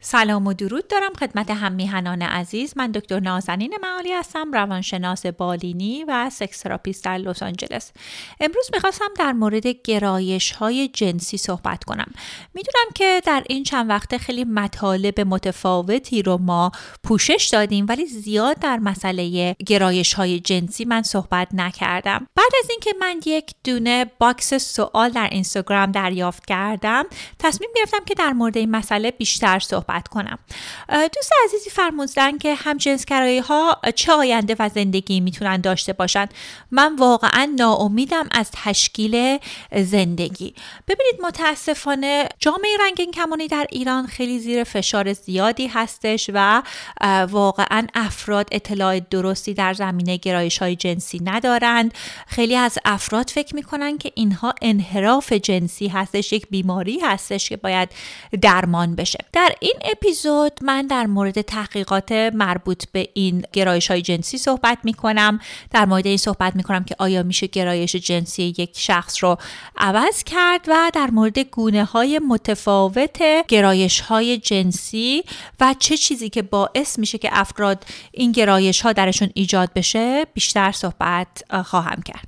سلام و درود دارم خدمت هم میهنان عزیز. من دکتر نازنین معالی هستم روانشناس بالینی و سکس تراپیست در لس آنجلس. امروز می‌خواستم در مورد گرایش های جنسی صحبت کنم. می‌دونم که در این چند وقته خیلی مطالب متفاوتی رو ما پوشش دادیم ولی زیاد در مسئله گرایش های جنسی من صحبت نکردم. بعد از اینکه من یک دونه box سوال در اینستاگرام دریافت کردم تصمیم گرفتم که در مورد این مسئله بیشتر صحبت کنم. دوست عزیزی فرمودن که هم جنسگرایی ها چه آینده و زندگی می‌تونن داشته باشن. من واقعا ناامیدم از تشکیل زندگی. ببینید متاسفانه جامعه رنگین کمانی در ایران خیلی زیر فشار زیادی هستش و واقعا افراد اطلاع درستی در زمینه گرایش های جنسی ندارند. خیلی از افراد فکر می‌کنن که اینها انحراف جنسی هستش یک بیماری هستش که باید درمان بشه. در این اپیزود من در مورد تحقیقات مربوط به این گرایش های جنسی صحبت می کنم در مورد این صحبت می کنم که آیا میشه گرایش جنسی یک شخص رو عوض کرد و در مورد گونه های متفاوت گرایش های جنسی و چه چیزی که باعث میشه که افراد این گرایش ها درشون ایجاد بشه بیشتر صحبت خواهم کرد.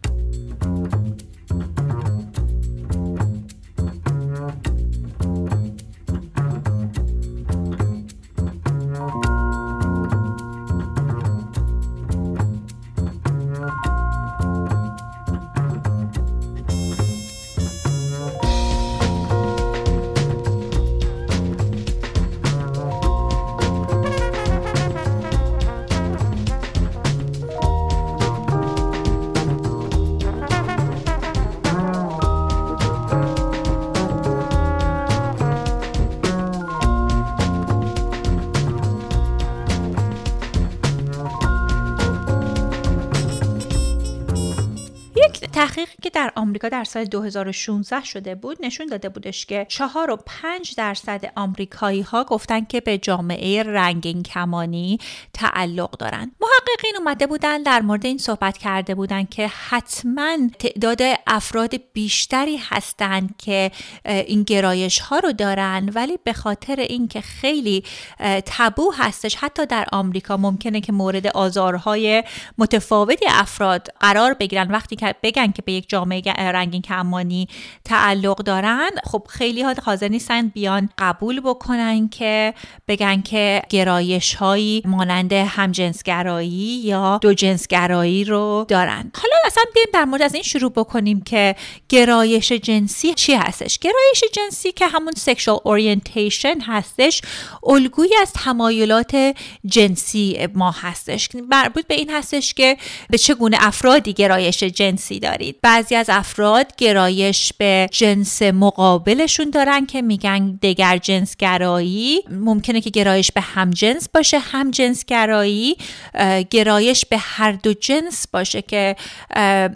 آمریکا در سال 2016 شده بود نشون داده بودش که 4 و 5 درصد آمریکایی ها گفتن که به جامعه رنگین کمانی تعلق دارن. محققین اومده بودن در مورد این صحبت کرده بودن که حتما تعداد افراد بیشتری هستند که این گرایش ها رو دارن ولی به خاطر اینکه خیلی تبو هستش حتی در آمریکا ممکنه که مورد آزارهای متفاوتی افراد قرار بگیرن. وقتی که بگن که به یک جامعه رنگین کمانی تعلق دارن خب خیلی ها حاضر نیستن بیان قبول بکنن که بگن که گرایش هایی مانند همجنسگرایی یا دو جنسگرایی رو دارن. حالا اصلا بیایم در مورد از این شروع بکنیم که گرایش جنسی چی هستش. گرایش جنسی که همون سکشوال اورینتیشن هستش الگویی از تمایلات جنسی ما هستش. مربوط به این هستش که به چگونه افرادی گرایش جنسی دارید. بعضی از افراد گرایش به جنس مقابلشون دارن که میگن دگر جنسگرایی. ممکنه که گرایش به همجنس باشه همجنسگرایی گرایش به هر دو جنس باشه که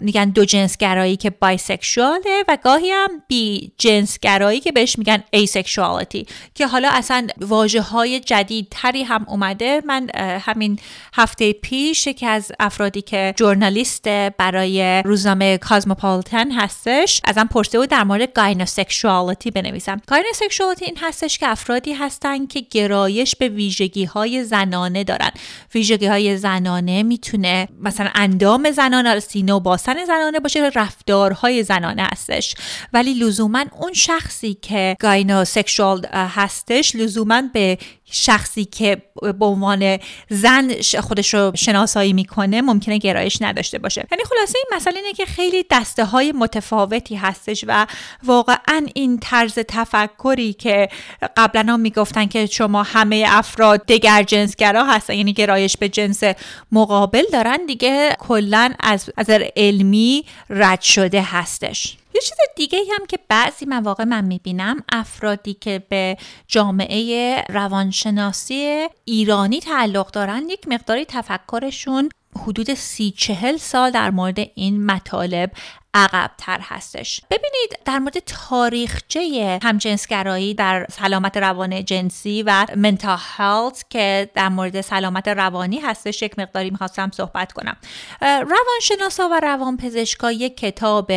میگن دو جنسگرایی که bisexual ه و گاهی هم بی جنسگرایی که بهش میگن asexuality که حالا اصلا واژه های جدید تری هم اومده. من همین هفته پیش که از افرادی که journalist برای روزنامه Cosmopolitan هستش ازم پرسیده بود در مورد gynosexuality بنویسم. gynosexuality این هستش که افرادی هستن که گرایش به ویژگی های زنانه دارن. ویژگی های زنانه می‌تونه مثلا اندام زنانه سینه و باسن زنانه باشه رفتارهای زنانه هستش. ولی لزوما اون شخصی که گاینوسکشوال هستش لزوما به شخصی که به عنوان زن خودش رو شناسایی می‌کنه ممکنه گرایش نداشته باشه. یعنی خلاصه این مسئله اینه که خیلی دسته های متفاوتی هستش و واقعا این طرز تفکری که قبلا هم می‌گفتن که شما همه افراد دگر جنسگرا هستن یعنی گرایش به جنس مقابل دارن دیگه کلا از نظر علمی رد شده هستش. یه چیز دیگه هم که بعضی مواقع من می‌بینم افرادی که به جامعه روانشناسی ایرانی تعلق دارن یک مقداری تفکرشون حدود سی چهل سال در مورد این مطالب عقبتر هستش. ببینید در مورد تاریخچه همجنسگرایی در سلامت روان جنسی و منتال هلت که در مورد سلامت روانی هستش یک مقداری می‌خواستم صحبت کنم. روانشناسا و روانپزشکا یک کتاب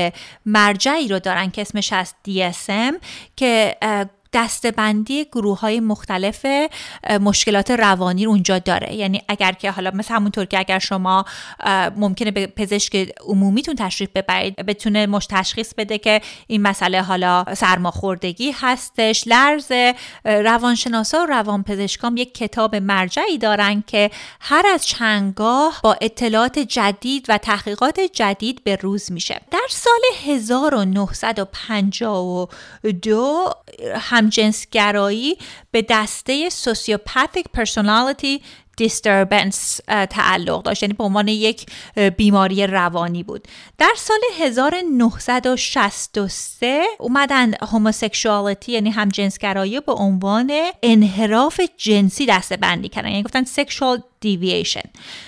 مرجعی رو دارن که اسمش هست DSM که دستبندی گروه های مختلف مشکلات روانی رو اونجا داره. یعنی اگر که حالا مثل همونطور که اگر شما ممکنه به پزشک عمومیتون تشریف ببرید بتونه مش تشخیص بده که این مسئله حالا سرماخوردگی هستش لرز روانشناسا و روانپزشکام یک کتاب مرجعی دارن که هر از چندگاه با اطلاعات جدید و تحقیقات جدید به روز میشه. در سال 1952 همجنسگرایی به دسته sociopathic personality disturbance تعلق داشت. یعنی به عنوان یک بیماری روانی بود. در سال 1963 اومدن homosexuality یعنی همجنسگرایی به عنوان انحراف جنسی دسته بندی کردن. یعنی گفتن sexual deviation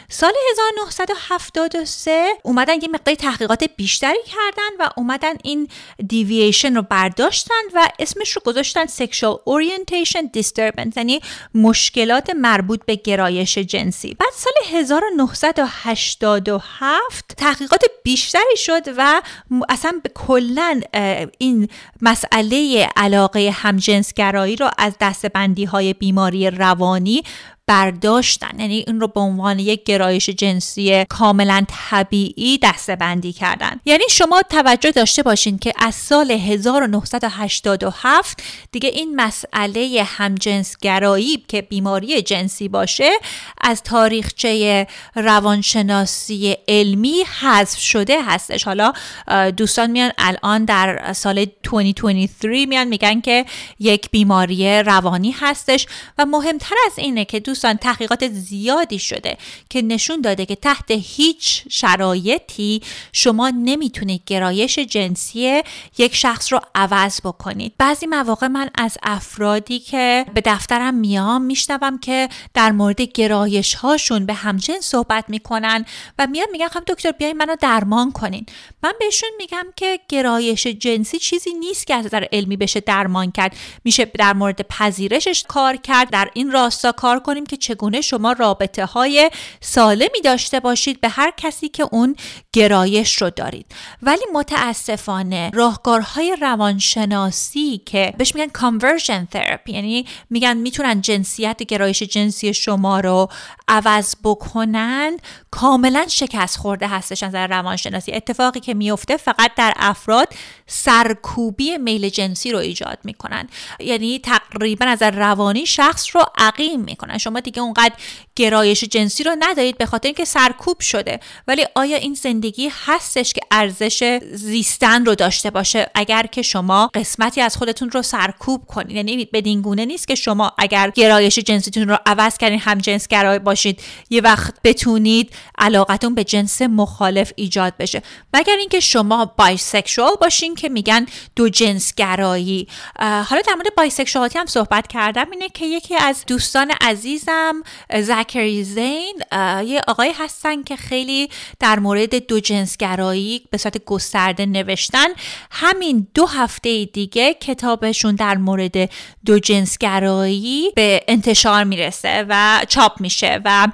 سال 1973 اومدن یه مقدار تحقیقات بیشتری کردن و اومدن این دیوییشن رو برداشتن و اسمش رو گذاشتن sexual orientation disturbance یعنی مشکلات مربوط به گرایش جنسی. بعد سال 1987 تحقیقات بیشتری شد و اصلا به کلا این مسئله علاقه همجنسگرایی رو از دستبندی های بیماری روانی برداشتن. یعنی این رو به عنوان یک گرایش جنسی کاملا طبیعی دسته بندی کردن. یعنی شما توجه داشته باشین که از سال 1987 دیگه این مسئله همجنسگرایی که بیماری جنسی باشه از تاریخچه روانشناسی علمی حذف شده هستش. حالا دوستان میان الان در سال 2023 میان میگن که یک بیماری روانی هستش و مهمتر از اینه که دوست دوستان تحقیقات زیادی شده که نشون داده که تحت هیچ شرایطی شما نمی‌تونید گرایش جنسی یک شخص رو عوض بکنید. بعضی مواقع من از افرادی که به دفترم میام میشنوم که در مورد گرایش هاشون به همجنس صحبت می‌کنن و میان میگن خب دکتر بیاین منو درمان کنین. من بهشون میگم که گرایش جنسی چیزی نیست که از نظر علمی بشه درمان کرد. میشه در مورد پذیرشش کار کرد در این راستا کار کنیم که چگونه شما رابطه های سالمی داشته باشید به هر کسی که اون گرایش رو دارید. ولی متاسفانه راهکارهای روانشناسی که بهش میگن conversion therapy یعنی میگن می‌تونن جنسیت گرایش جنسی شما رو عوض بکنن کاملا شکست خورده هستش از روانشناسی. اتفاقی که میفته فقط در افراد سرکوبی میل جنسی رو ایجاد می‌کنن. یعنی تقریبا از روانی شخص رو عقیم می‌کنن. شما دیگه اونقدر گرایش جنسی رو ندارید به خاطر اینکه سرکوب شده. ولی آیا این زندگی هستش که ارزش زیستن رو داشته باشه؟ اگر که شما قسمتی از خودتون رو سرکوب کنید. یعنی بدین گونه نیست که شما اگر گرایش جنسیتون رو عوض کردین هم جنس گرای باشید یه وقت بتونید علاقتون به جنس مخالف ایجاد بشه. مگر اینکه شما bisexual باشین که میگن دو جنس گرایی حالا در مورد bisexuality هم صحبت کردم. اینه که یکی از دوستان عزیزم زکری زین یه آقای هستن که خیلی در مورد دو جنسگرایی به صورت گسترده نوشتن. همین دو هفته دیگه کتابشون در مورد دو جنسگرایی به انتشار می‌رسه و چاپ میشه و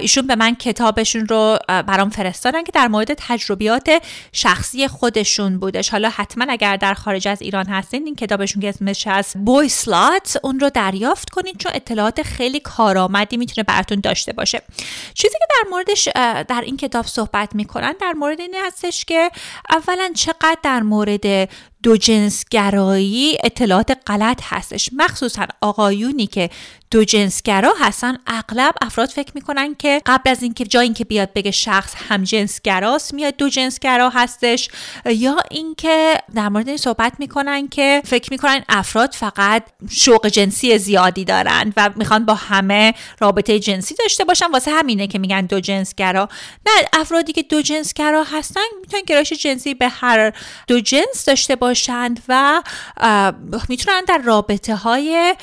ایشون به من کتابشون رو برام فرستادن که در مورد تجربیات شخصی خودشون بودش. حالا حتما اگر در خارج از ایران هستین این کتابشون که اسمش از بویسلات اون رو دریافت کنید چون اطلاعات خیلی کارآمدی می‌تونه براتون داشته باشه. چیزی که در موردش در این کتاب صحبت می‌کنن در مورد این هستش که اولا چقدر در مورد دو جنس گرایی اطلاعات غلط هستش. مخصوصا آقایونی که دو جنسگرا هستن. اغلب افراد فکر می‌کنن که قبل از اینکه جای اینکه بیاد بگه شخص هم جنسگراست میاد دو جنسگرا هستش. یا اینکه در مورد این صحبت می‌کنن که فکر می‌کنن افراد فقط شوق جنسی زیادی دارن و می‌خوان با همه رابطه جنسی داشته باشن. واسه همینه که میگن دو جنسگرا. نه افرادی که دو جنسگرا هستن می‌تونن گرایش جنسی به هر دو جنس داشته باشند و می‌تونن در رابطه های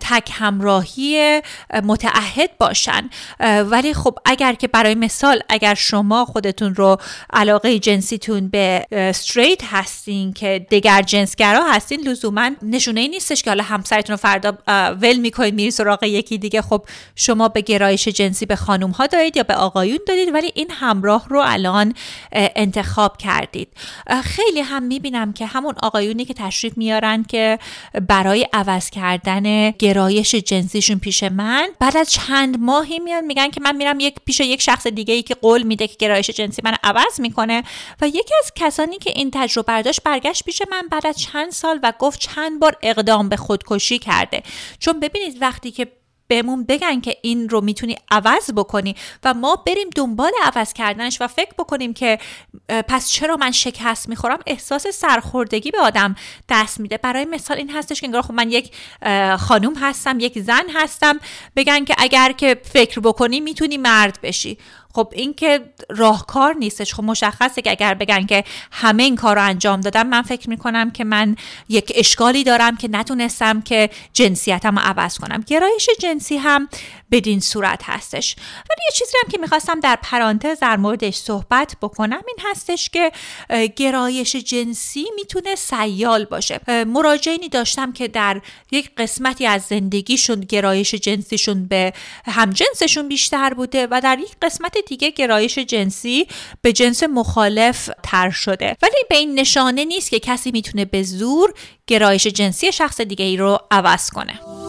تک همراهی متعهد باشن. ولی خب اگر که برای مثال اگر شما خودتون رو علاقه جنسیتون به استریت هستین که دگر جنسگرا هستین لزوما نشونه ای نیستش که حالا همسرتون رو فردا ول می‌کنید میری سراغ یکی دیگه. خب شما به گرایش جنسی به خانم ها دارید یا به آقایون دارید ولی این همراه رو الان انتخاب کردید. خیلی هم می‌بینم که همون آقایونی که تشریف میارن که برای عوض کردن گرایش جنسیشون پیش من بعد از چند ماهی میان میگن که من میرم یک پیش یک شخص دیگه ای که قول میده که گرایش جنسی من عوض می‌کنه و یکی از کسانی که این تجربه داشت برگشت پیش من بعد از چند سال و گفت چند بار اقدام به خودکشی کرده. چون ببینید وقتی که بهمون بگن که این رو می‌تونی عوض بکنی و ما بریم دنبال عوض کردنش و فکر بکنیم که پس چرا من شکست می‌خورم؟ احساس سرخوردگی به آدم دست میده. برای مثال این هستش که انگار خب من یک خانوم هستم یک زن هستم بگن که اگر که فکر بکنی می‌تونی مرد بشی. خب این که راهکار نیستش. خب مشخصه که اگر بگن که همه این کار رو انجام دادم من فکر می‌کنم که من یک اشکالی دارم که نتونستم که جنسیتم رو عوض کنم. گرایش جنسی هم بدین صورت هستش. ولی یه چیزی هم که می‌خواستم در پرانتز در موردش صحبت بکنم این هستش که گرایش جنسی می‌تونه سیال باشه. مراجعینی داشتم که در یک قسمتی از زندگیشون گرایش جنسیشون به همجنسشون بیشتر بوده و در یک قسمت دیگه گرایش جنسی به جنس مخالف تر شده. ولی به این نشانه نیست که کسی می‌تونه به زور گرایش جنسی شخص دیگه ای رو عوض کنه.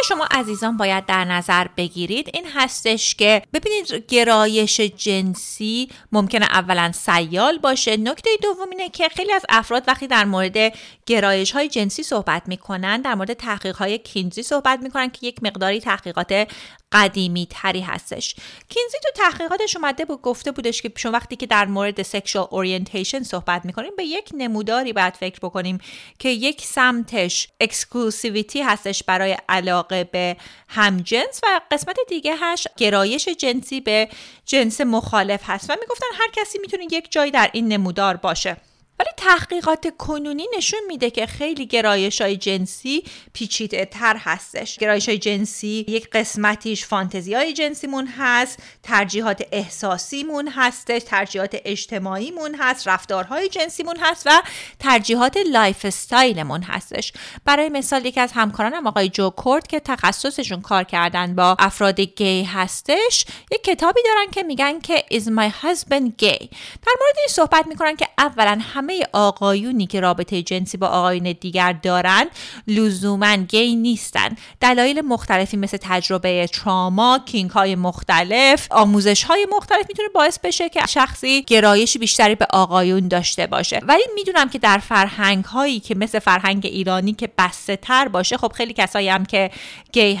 که شما عزیزان باید در نظر بگیرید این هستش که ببینید گرایش جنسی ممکنه اولا سیال باشه. نکته دوم اینه که خیلی از افراد وقتی در مورد گرایش های جنسی صحبت می‌کنن در مورد تحقیق های کینزی صحبت می‌کنن که یک مقداری تحقیقات قدیمی تری هستش. کینزی تو تحقیقاتش اومده بود گفته بودش که شما وقتی که در مورد سکشوال اورینتیشن صحبت می‌کنیم به یک نموداری باید فکر بکنیم که یک سمتش exclusivity هستش برای علاقه به همجنس و قسمت دیگه هش گرایش جنسی به جنس مخالف هست. و می‌گفتن هر کسی می‌تونه یک جایی در این نمودار باشه. ولی تحقیقات کنونی نشون میده که خیلی گرایش های جنسی پیچیده تر هستش. گرایش های جنسی یک قسمتیش فانتزی های جنسیمون هست ترجیحات احساسیمون هستش ترجیحات اجتماعیمون هست رفتارهای جنسیمون هست و ترجیحات lifestyle مون هستش. برای مثال یکی از همکارانم آقای جو کورد که تخصصشون کار کردن با افراد گی هستش یک کتابی دارن که میگن که is my husband gay. در مورد این صحبت می‌کنن که اولا همه همه آقایونی که رابطه جنسی با آقایون دیگر دارن لزوما گی نیستن. دلایل مختلفی مثل تجربه trauma kink های مختلف آموزش های مختلف می‌تونه باعث بشه که شخصی گرایشی بیشتری به آقایون داشته باشه. ولی می‌دونم که در فرهنگ هایی که مثل فرهنگ ایرانی که بسته تر باشه خب خیلی کسایی هم که گی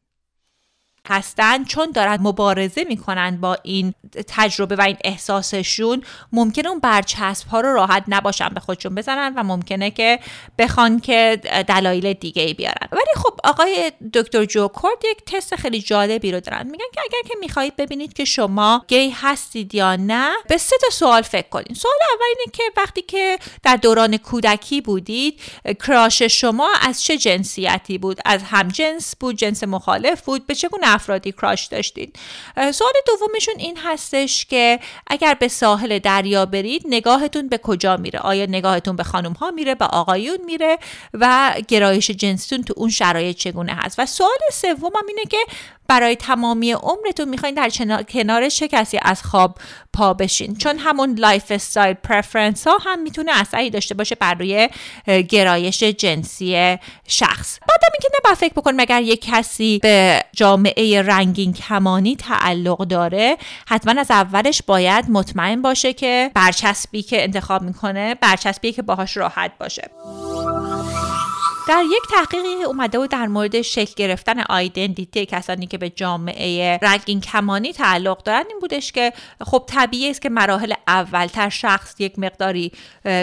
هستن چون دارن مبارزه می‌کنن با این تجربه و این احساسشون ممکنه اون برچسب ها رو راحت نباشن به خودشون بزنن و ممکنه که بخوان که دلایل دیگه ای بیارن. ولی خب آقای دکتر جو کورد یک تست خیلی جالبی رو دارن. میگن که اگر که می‌خواهید ببینید که شما گی هستید یا نه به سه تا سوال فکر کنید سوال اول اینه که وقتی که در دوران کودکی بودید crush شما از چه جنسیتی بود؟ از هم جنس بود جنس مخالف بود؟ به چگونه افرادی crush داشتید. سوال دومشون این هستش که اگر به ساحل دریا برید نگاهتون به کجا میره؟ آیا نگاهتون به خانم ها میره به آقایون میره؟ و گرایش جنسیتون تو اون شرایط چگونه هست؟ و سوال سومم اینه که برای تمامی عمرتون می‌خواین در کنار چه کسی از خواب پا بشین. چون همون lifestyle preference ها هم می‌تونه اثری داشته باشه بر روی گرایش جنسی شخص. بعدم اینکه نباید فکر بکن مگر یک کسی به جامعه رنگین کمانی تعلق داره حتما از اولش باید مطمئن باشه که برچسبی که انتخاب می‌کنه برچسبی که باهاش راحت باشه. در یک تحقیقی اومده بود در مورد شکل گرفتن آیدنتیتی کسانی که به جامعه رنگین کمانی تعلق دارن این بودش که خب طبیعی است که مراحل اولتر شخص یک مقداری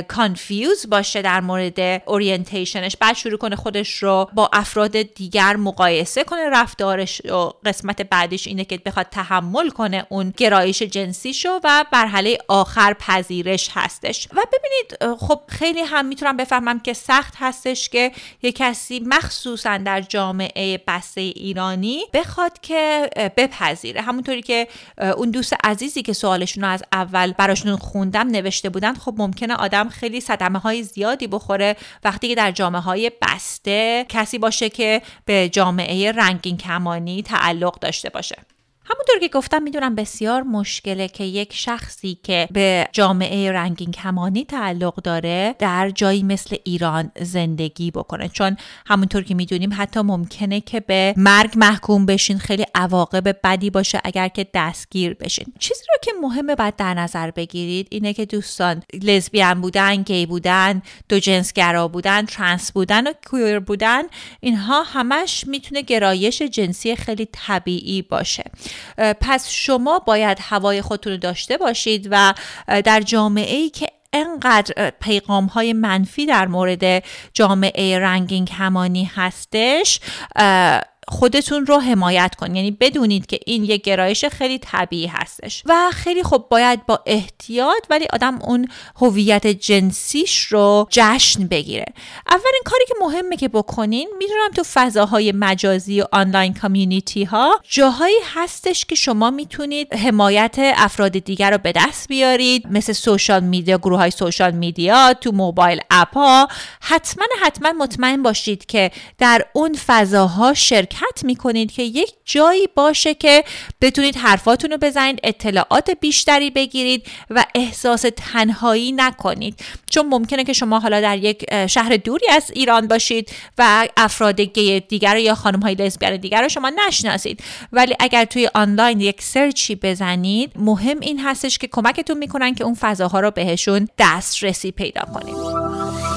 confuse باشه در مورد orientation ش بعد شروع کنه خودش رو با افراد دیگر مقایسه کنه. رفتارش و قسمت بعدش اینه که بخواد تحمل کنه اون گرایش جنسیشو و مرحله آخر پذیرش هستش. و ببینید خب خیلی هم می‌تونم بفهمم که سخت هستش که یک کسی مخصوصا در جامعه بسته ایرانی بخواد که بپذیره. همونطوری که اون دوست عزیزی که سوالشون رو از اول براشون خوندم نوشته بودن خب ممکنه آدم خیلی صدمه های زیادی بخوره وقتی که در جامعه های بسته کسی باشه که به جامعه رنگین کمانی تعلق داشته باشه. همونطور که گفتم می‌دونم بسیار مشکله که یک شخصی که به جامعه رنگین کمانی تعلق داره در جایی مثل ایران زندگی بکنه. چون همونطور که می‌دونیم حتی ممکنه که به مرگ محکوم بشین خیلی عواقب بدی باشه اگر که دستگیر بشین. چیزی رو که مهمه باید در نظر بگیرید اینه که دوستان لزبیان بودن گی بودن دو جنسگرا بودن ترنس بودن و کویر بودن اینها همش می‌تونه گرایش جنسی خیلی طبیعی باشه. پس شما باید هوای خودتون رو داشته باشید و در جامعه ای که انقدر پیغام های منفی در مورد جامعه رنگین کمانی هستش خودتون رو حمایت کنید یعنی بدونید که این یک گرایش خیلی طبیعی هستش. و خیلی خب باید با احتیاط ولی آدم اون هویت جنسیش رو جشن بگیره. اولین کاری که مهمه که بکنین می‌دونم تو فضاهای مجازی و آنلاین کامیونیتی ها جاهایی هستش که شما می‌تونید حمایت افراد دیگر رو به دست بیارید. مثل سوشال میدیا گروه های سوشال میدیا تو موبایل اپ ها حتما حتما مطمئن باشید که در اون فضاها شرکت حرکت می‌کنید که یک جایی باشه که بتونید حرفاتون رو بزنید اطلاعات بیشتری بگیرید و احساس تنهایی نکنید. چون ممکنه که شما حالا در یک شهر دوری از ایران باشید و افراد گی دیگر یا خانم های لزبیان دیگر رو شما نشناسید. ولی اگر توی آنلاین یک search ی بزنید مهم این هستش که کمکتون می‌کنن که اون فضاها رو بهشون دسترسی پیدا کنید.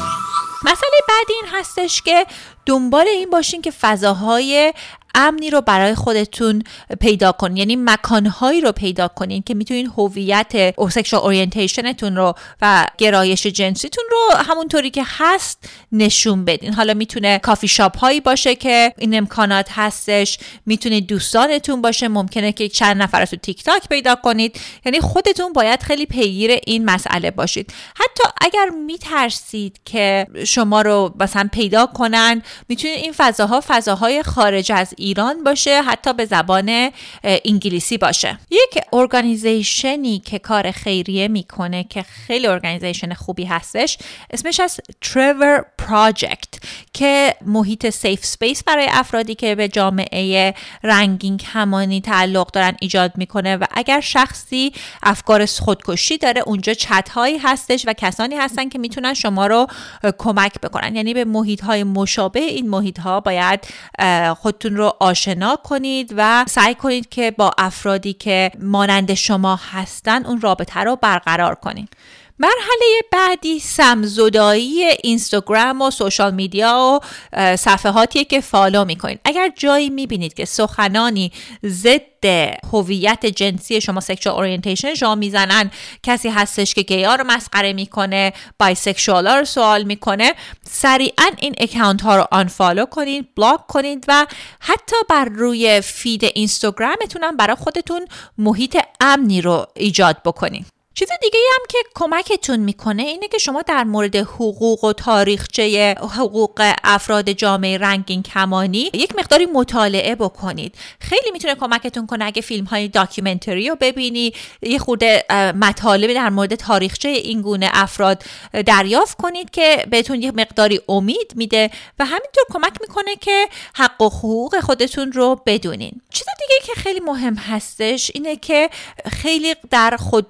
مسئله بعدی این هستش که دنبال این باشین که فضاهای امنی رو برای خودتون پیدا کنین یعنی مکانهایی رو پیدا کنین که می‌تونین هویت sexual orientation تون رو و گرایش جنسیتون رو همونطوری که هست نشون بدین. حالا می‌تونه کافی شاپ هایی باشه که این امکانات هستش. می‌تونه دوستانتون باشه. ممکنه که چند نفر تو تیک تاک پیدا کنید. یعنی خودتون باید خیلی پیگیر این مسئله باشید. حتی اگر میترسید که شما رو مثلا پیدا کنن می‌تونید این فضاها فضاهای خارج از ایران باشه حتی به زبان انگلیسی باشه. یک organization ی که کار خیریه می‌کنه که خیلی organization خوبی هستش اسمش The Trevor Project که محیط safe space برای افرادی که به جامعه رنگین کمانی تعلق دارن ایجاد می‌کنه. و اگر شخصی افکار خودکشی داره اونجا چت هایی هستش و کسانی هستن که می‌تونن شما رو کمک بکنن. یعنی به محیط های مشابه این محیط ها باید خودتون رو آشنا کنید و سعی کنید که با افرادی که مانند شما هستن اون رابطه رو برقرار کنید. مرحله بعدی سمزدایی اینستاگرام و social media و صفحاتیه که follow می‌کنید اگر جایی می‌بینید که سخنانی ضد هویت جنسی شما sexual orientation شما می‌زنن کسی هستش که گیا رو مسخره می‌کنه bisexual ها رو سوال می‌کنه سریعا این account ها رو unfollow کنید block کنید و حتی بر روی feed اینستاگرامتون هم برای خودتون محیط امنی رو ایجاد بکنید چیز دیگه هم که کمکتون می‌کنه اینه که شما در مورد حقوق و تاریخچه حقوق افراد جامعه رنگین کمانی یک مقداری مطالعه بکنید. خیلی می‌تونه کمکتون کنه اگه فیلم های داکیومنتری رو ببینی یه خورده مطالبی در مورد تاریخچه این گونه افراد دریافت کنید که بهتون یه مقداری امید میده و همینطور کمک می‌کنه که حق و حقوق خودتون رو بدونین. چیز دیگه که خیلی مهم هستش اینه که خیلی در خود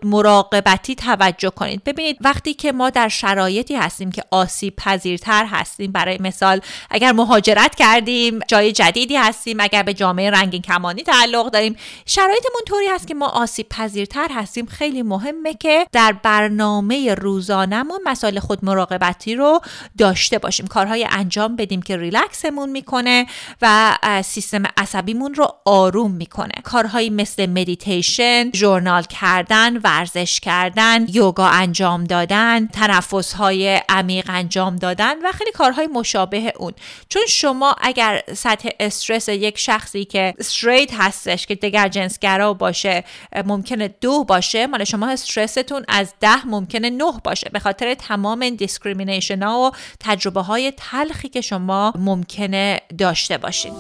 مراقبتی توجه کنید. ببینید وقتی که ما در شرایطی هستیم که آسیب پذیرتر هستیم برای مثال اگر مهاجرت کردیم جای جدیدی هستیم اگر به جامعه رنگین کمانی تعلق داریم شرایطمون طوری هست که ما آسیب پذیرتر هستیم. خیلی مهمه که در برنامه روزانهمون مسائل خود مراقبتی رو داشته باشیم. کارهای انجام بدیم که ریلکسمون می‌کنه و سیستم عصبیمون رو آروم می‌کنه. کارهایی مثل meditation journal کردن ورزش کردن یوگا انجام دادن تنفس های عمیق انجام دادن و خیلی کارهای مشابه اون. چون شما اگر سطح استرس یک شخصی که straight هستش که دگر جنسگرا باشه ممکنه دو باشه مال شما استرستون از ده ممکنه نه باشه. به خاطر تمام discrimination ها و تجربه های تلخی که شما ممکنه داشته باشید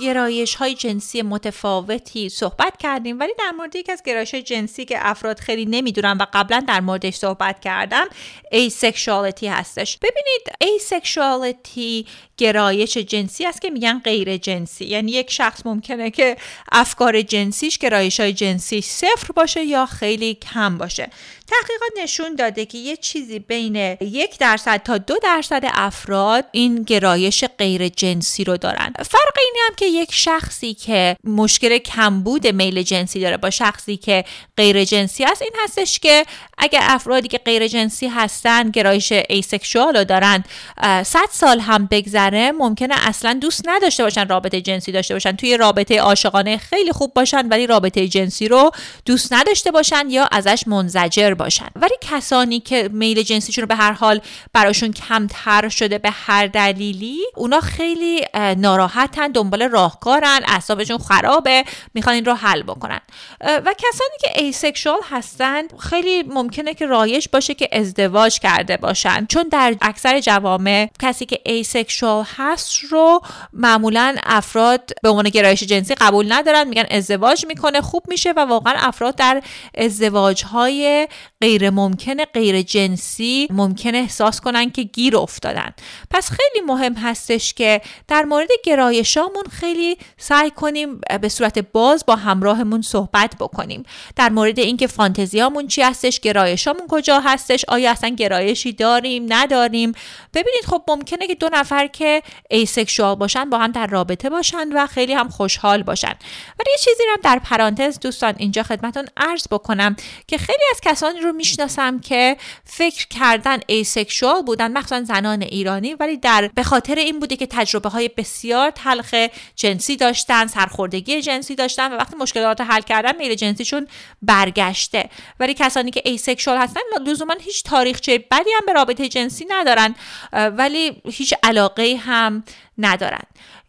گرایش های جنسی متفاوتی صحبت کردیم ولی در مورد یکی از گرایش های جنسی که افراد خیلی نمی‌دونن و قبلا در موردش صحبت کردم asexuality هستش. ببینید asexuality گرایش جنسی است که میگن غیر جنسی. یعنی یک شخص ممکنه که افکار جنسیش گرایش های جنسی صفر باشه یا خیلی کم باشه. تحقیقات نشون داده که یه چیزی بین یک درصد تا دو درصد افراد این گرایش غیر جنسی رو دارن. فرق اینه هم که یک شخصی که مشکل کمبود میل جنسی داره با شخصی که غیر جنسی است این هستش که اگر افرادی که غیر جنسی هستن گرایش asexual رو دارن 100 سال هم بگذره ممکنه اصلا دوست نداشته باشن رابطه جنسی داشته باشن. توی رابطه عاشقانه خیلی خوب باشن ولی رابطه جنسی رو دوست نداشته باشن یا ازش منزجر باشن. ولی کسانی که میل جنسیشون رو به هر حال براشون کمتر شده به هر دلیلی اونا خیلی ناراحتن دنبال راهکارن اعصابشون خرابه می‌خوان این رو حل بکنن. و کسانی که asexual هستن خیلی ممکنه که رایج باشه که ازدواج کرده باشن. چون در اکثر جوامع کسی که asexual هست رو معمولا افراد به عنوان گرایش جنسی قبول ندارن میگن ازدواج می‌کنه خوب میشه و واقعا افراد در ازدواج های غیر ممکن غیر جنسی ممکن احساس کنن که گیر افتادن. پس خیلی مهم هستش که در مورد گرایشامون خیلی سعی کنیم به صورت باز با همراهمون صحبت بکنیم. در مورد اینکه فانتزیامون چی هستش گرایشامون کجا هستش آیا اصلا گرایشی داریم نداریم. ببینید خب ممکنه که دو نفر که asexual باشن با هم در رابطه باشن و خیلی هم خوشحال باشن. ولی یه چیزی رو در پرانتز دوستان اینجا خدمتون عرض بکنم که خیلی از کسانی رو می‌شناسم که فکر کردن asexual بودن مخصوصا زنان ایرانی ولی در به خاطر این بوده که تجربه های بسیار تلخ جنسی داشتن سرخوردگی جنسی داشتن و وقتی مشکلات حل کردن میل جنسیشون برگشته. ولی کسانی که asexual هستن لزوما هیچ تاریخچه بدی هم به رابطه جنسی ندارن ولی هیچ علاقه هم ندارن.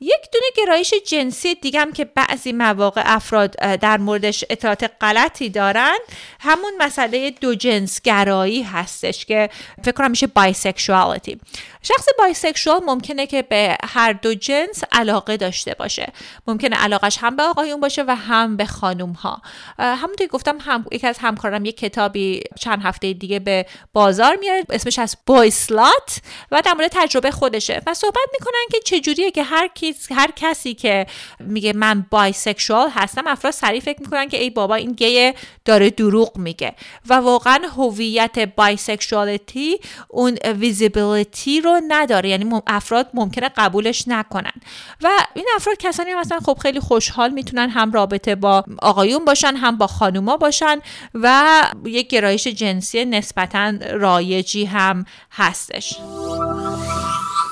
یک دونه گرایش جنسی دیگم که بعضی مواقع افراد در موردش اطلاعات غلطی دارن. همون مسئله دو جنس گرایی هستش که فکر کنم میشه bisexuality شخص bisexual ممکنه که به هر دو جنس علاقه داشته باشه. ممکنه علاقش هم به آقایون باشه و هم به خانوم ها همونطور گفتم هم یکی از همکارم یک کتابی چند هفته دیگه به بازار میاره اسمش از بایسلات و در مورد تجربه خودشه. و صحبت می‌کنن که چجوریه که هر هر کسی که میگه من bisexual هستم افراد سریع فکر می‌کنن که ای بابا این گیه داره دروغ میگه. و واقعا هویت bisexuality اون visibility رو نداره. یعنی افراد ممکنه قبولش نکنن. و این افراد کسانی مثلا خب خیلی خوشحال می‌تونن هم رابطه با آقایون باشن هم با خانوما باشن و یک گرایش جنسی نسبتا رایجی هم هستش.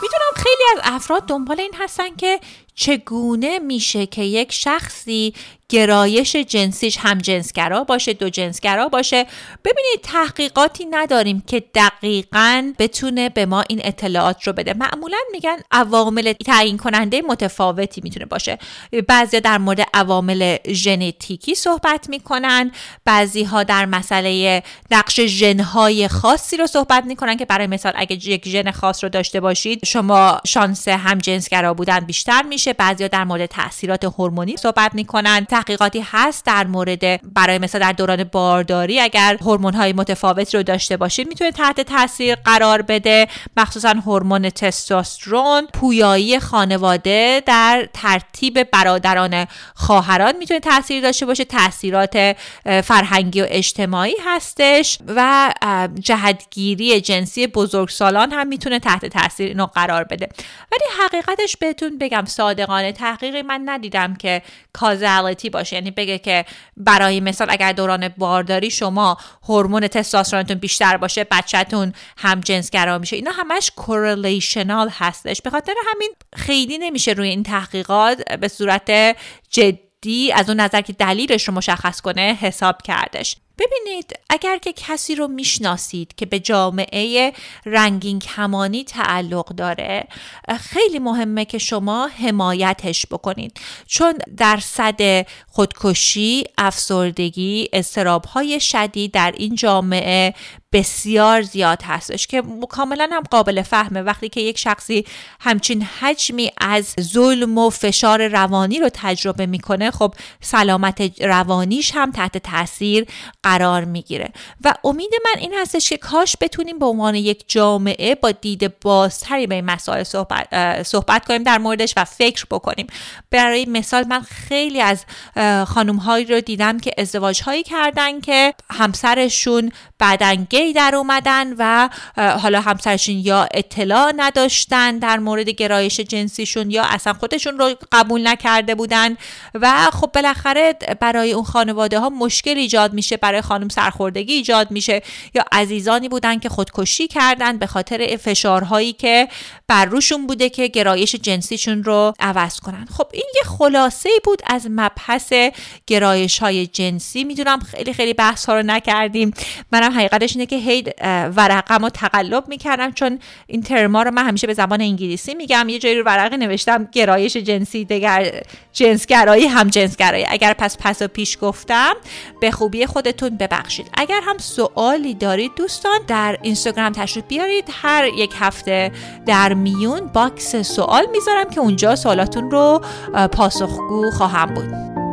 می‌دونم خیلی از افراد دنبال این هستن که چگونه میشه که یک شخصی گرایش جنسیش هم جنسگرا باشه دو جنسگرا باشه؟ ببینید تحقیقاتی نداریم که دقیقا بتونه به ما این اطلاعات رو بده. معمولا میگن عوامل تعیین کننده متفاوتی می‌تونه باشه. بعضی در مورد عوامل ژنتیکی صحبت می‌کنن بعضی ها در مسئله نقش ژنهای خاصی رو صحبت می‌کنن که برای مثال اگه یک ژن خاص رو داشته باشید شما شانس هم جنسگرا بودن بیشتر میشه. بعضیا در مورد تاثیرات هورمونی صحبت می‌کنن. تحقیقاتی هست در مورد برای مثلا در دوران بارداری اگر هورمون های متفاوتی رو داشته باشید می‌تونه تحت تاثیر قرار بده. مخصوصا هورمون تستوسترون پویایی خانواده در ترتیب برادران خواهران می‌تونه تاثیر داشته باشه. تاثیرات فرهنگی و اجتماعی هستش و جهتگیری جنسی بزرگسالان هم می‌تونه تحت تاثیر اینو قرار بده. ولی حقیقتش بهتون بگم صادقانه تحقیقی من ندیدم که کازالیتی باشه. یعنی بگه که برای مثال اگر دوران بارداری شما هورمون تستوسترونتون بیشتر باشه بچهتون هم جنسگرا میشه. اینا همش کورلیشنال هستش. به خاطر همین خیلی نمیشه روی این تحقیقات به صورت جدی از اون نظر که دلیلش رو مشخص کنه حساب کردش. ببینید اگر که کسی رو می‌شناسید که به جامعه رنگین کمانی تعلق داره خیلی مهمه که شما حمایتش بکنید. چون درصد خودکشی، افسردگی، استرابهای شدید در این جامعه بسیار زیاد هستش که کاملا هم قابل فهمه. وقتی که یک شخصی همچین حجمی از ظلم و فشار روانی رو تجربه می‌کنه خب سلامت روانیش هم تحت تاثیر قرار می‌گیره. و امید من این هستش که کاش بتونیم به عنوان یک جامعه با دید بازتری به این مسائل صحبت, صحبت کنیم در موردش و فکر بکنیم. برای مثال من خیلی از خانم هایی رو دیدم که ازدواج هایی کردن که همسرشون بعدن گی در اومدن و حالا همسرشون یا اطلاع نداشتن در مورد گرایش جنسیشون یا اصلا خودشون رو قبول نکرده بودن و خب بالاخره برای اون خانواده ها مشکل ایجاد میشه برای خانم سرخوردگی ایجاد میشه یا عزیزانی بودن که خودکشی کردن به خاطر فشارهایی که بر روشون بوده که گرایش جنسیشون رو عوض کنن. خب این یه خلاصه بود از مبحث گرایش های جنسی. می‌دونم خیلی خیلی بحث ها رو نکردیم. منم حقیقتش اینه که هی ورقم رو تقلب می‌کردم چون این ترما رو من همیشه به زبان انگلیسی میگم. یه جایی رو ورقه نوشتم گرایش جنسی دگر جنسگرایی هم جنسگرایی. اگر پس پس و پیش گفتم به خوبی خودتون ببخشید. اگر هم سوالی دارید دوستان در اینستاگرام تشریف بیارید. هر یک هفته در میون box سوال می‌ذارم که اونجا سوالاتون رو پاسخگو خواهم بود.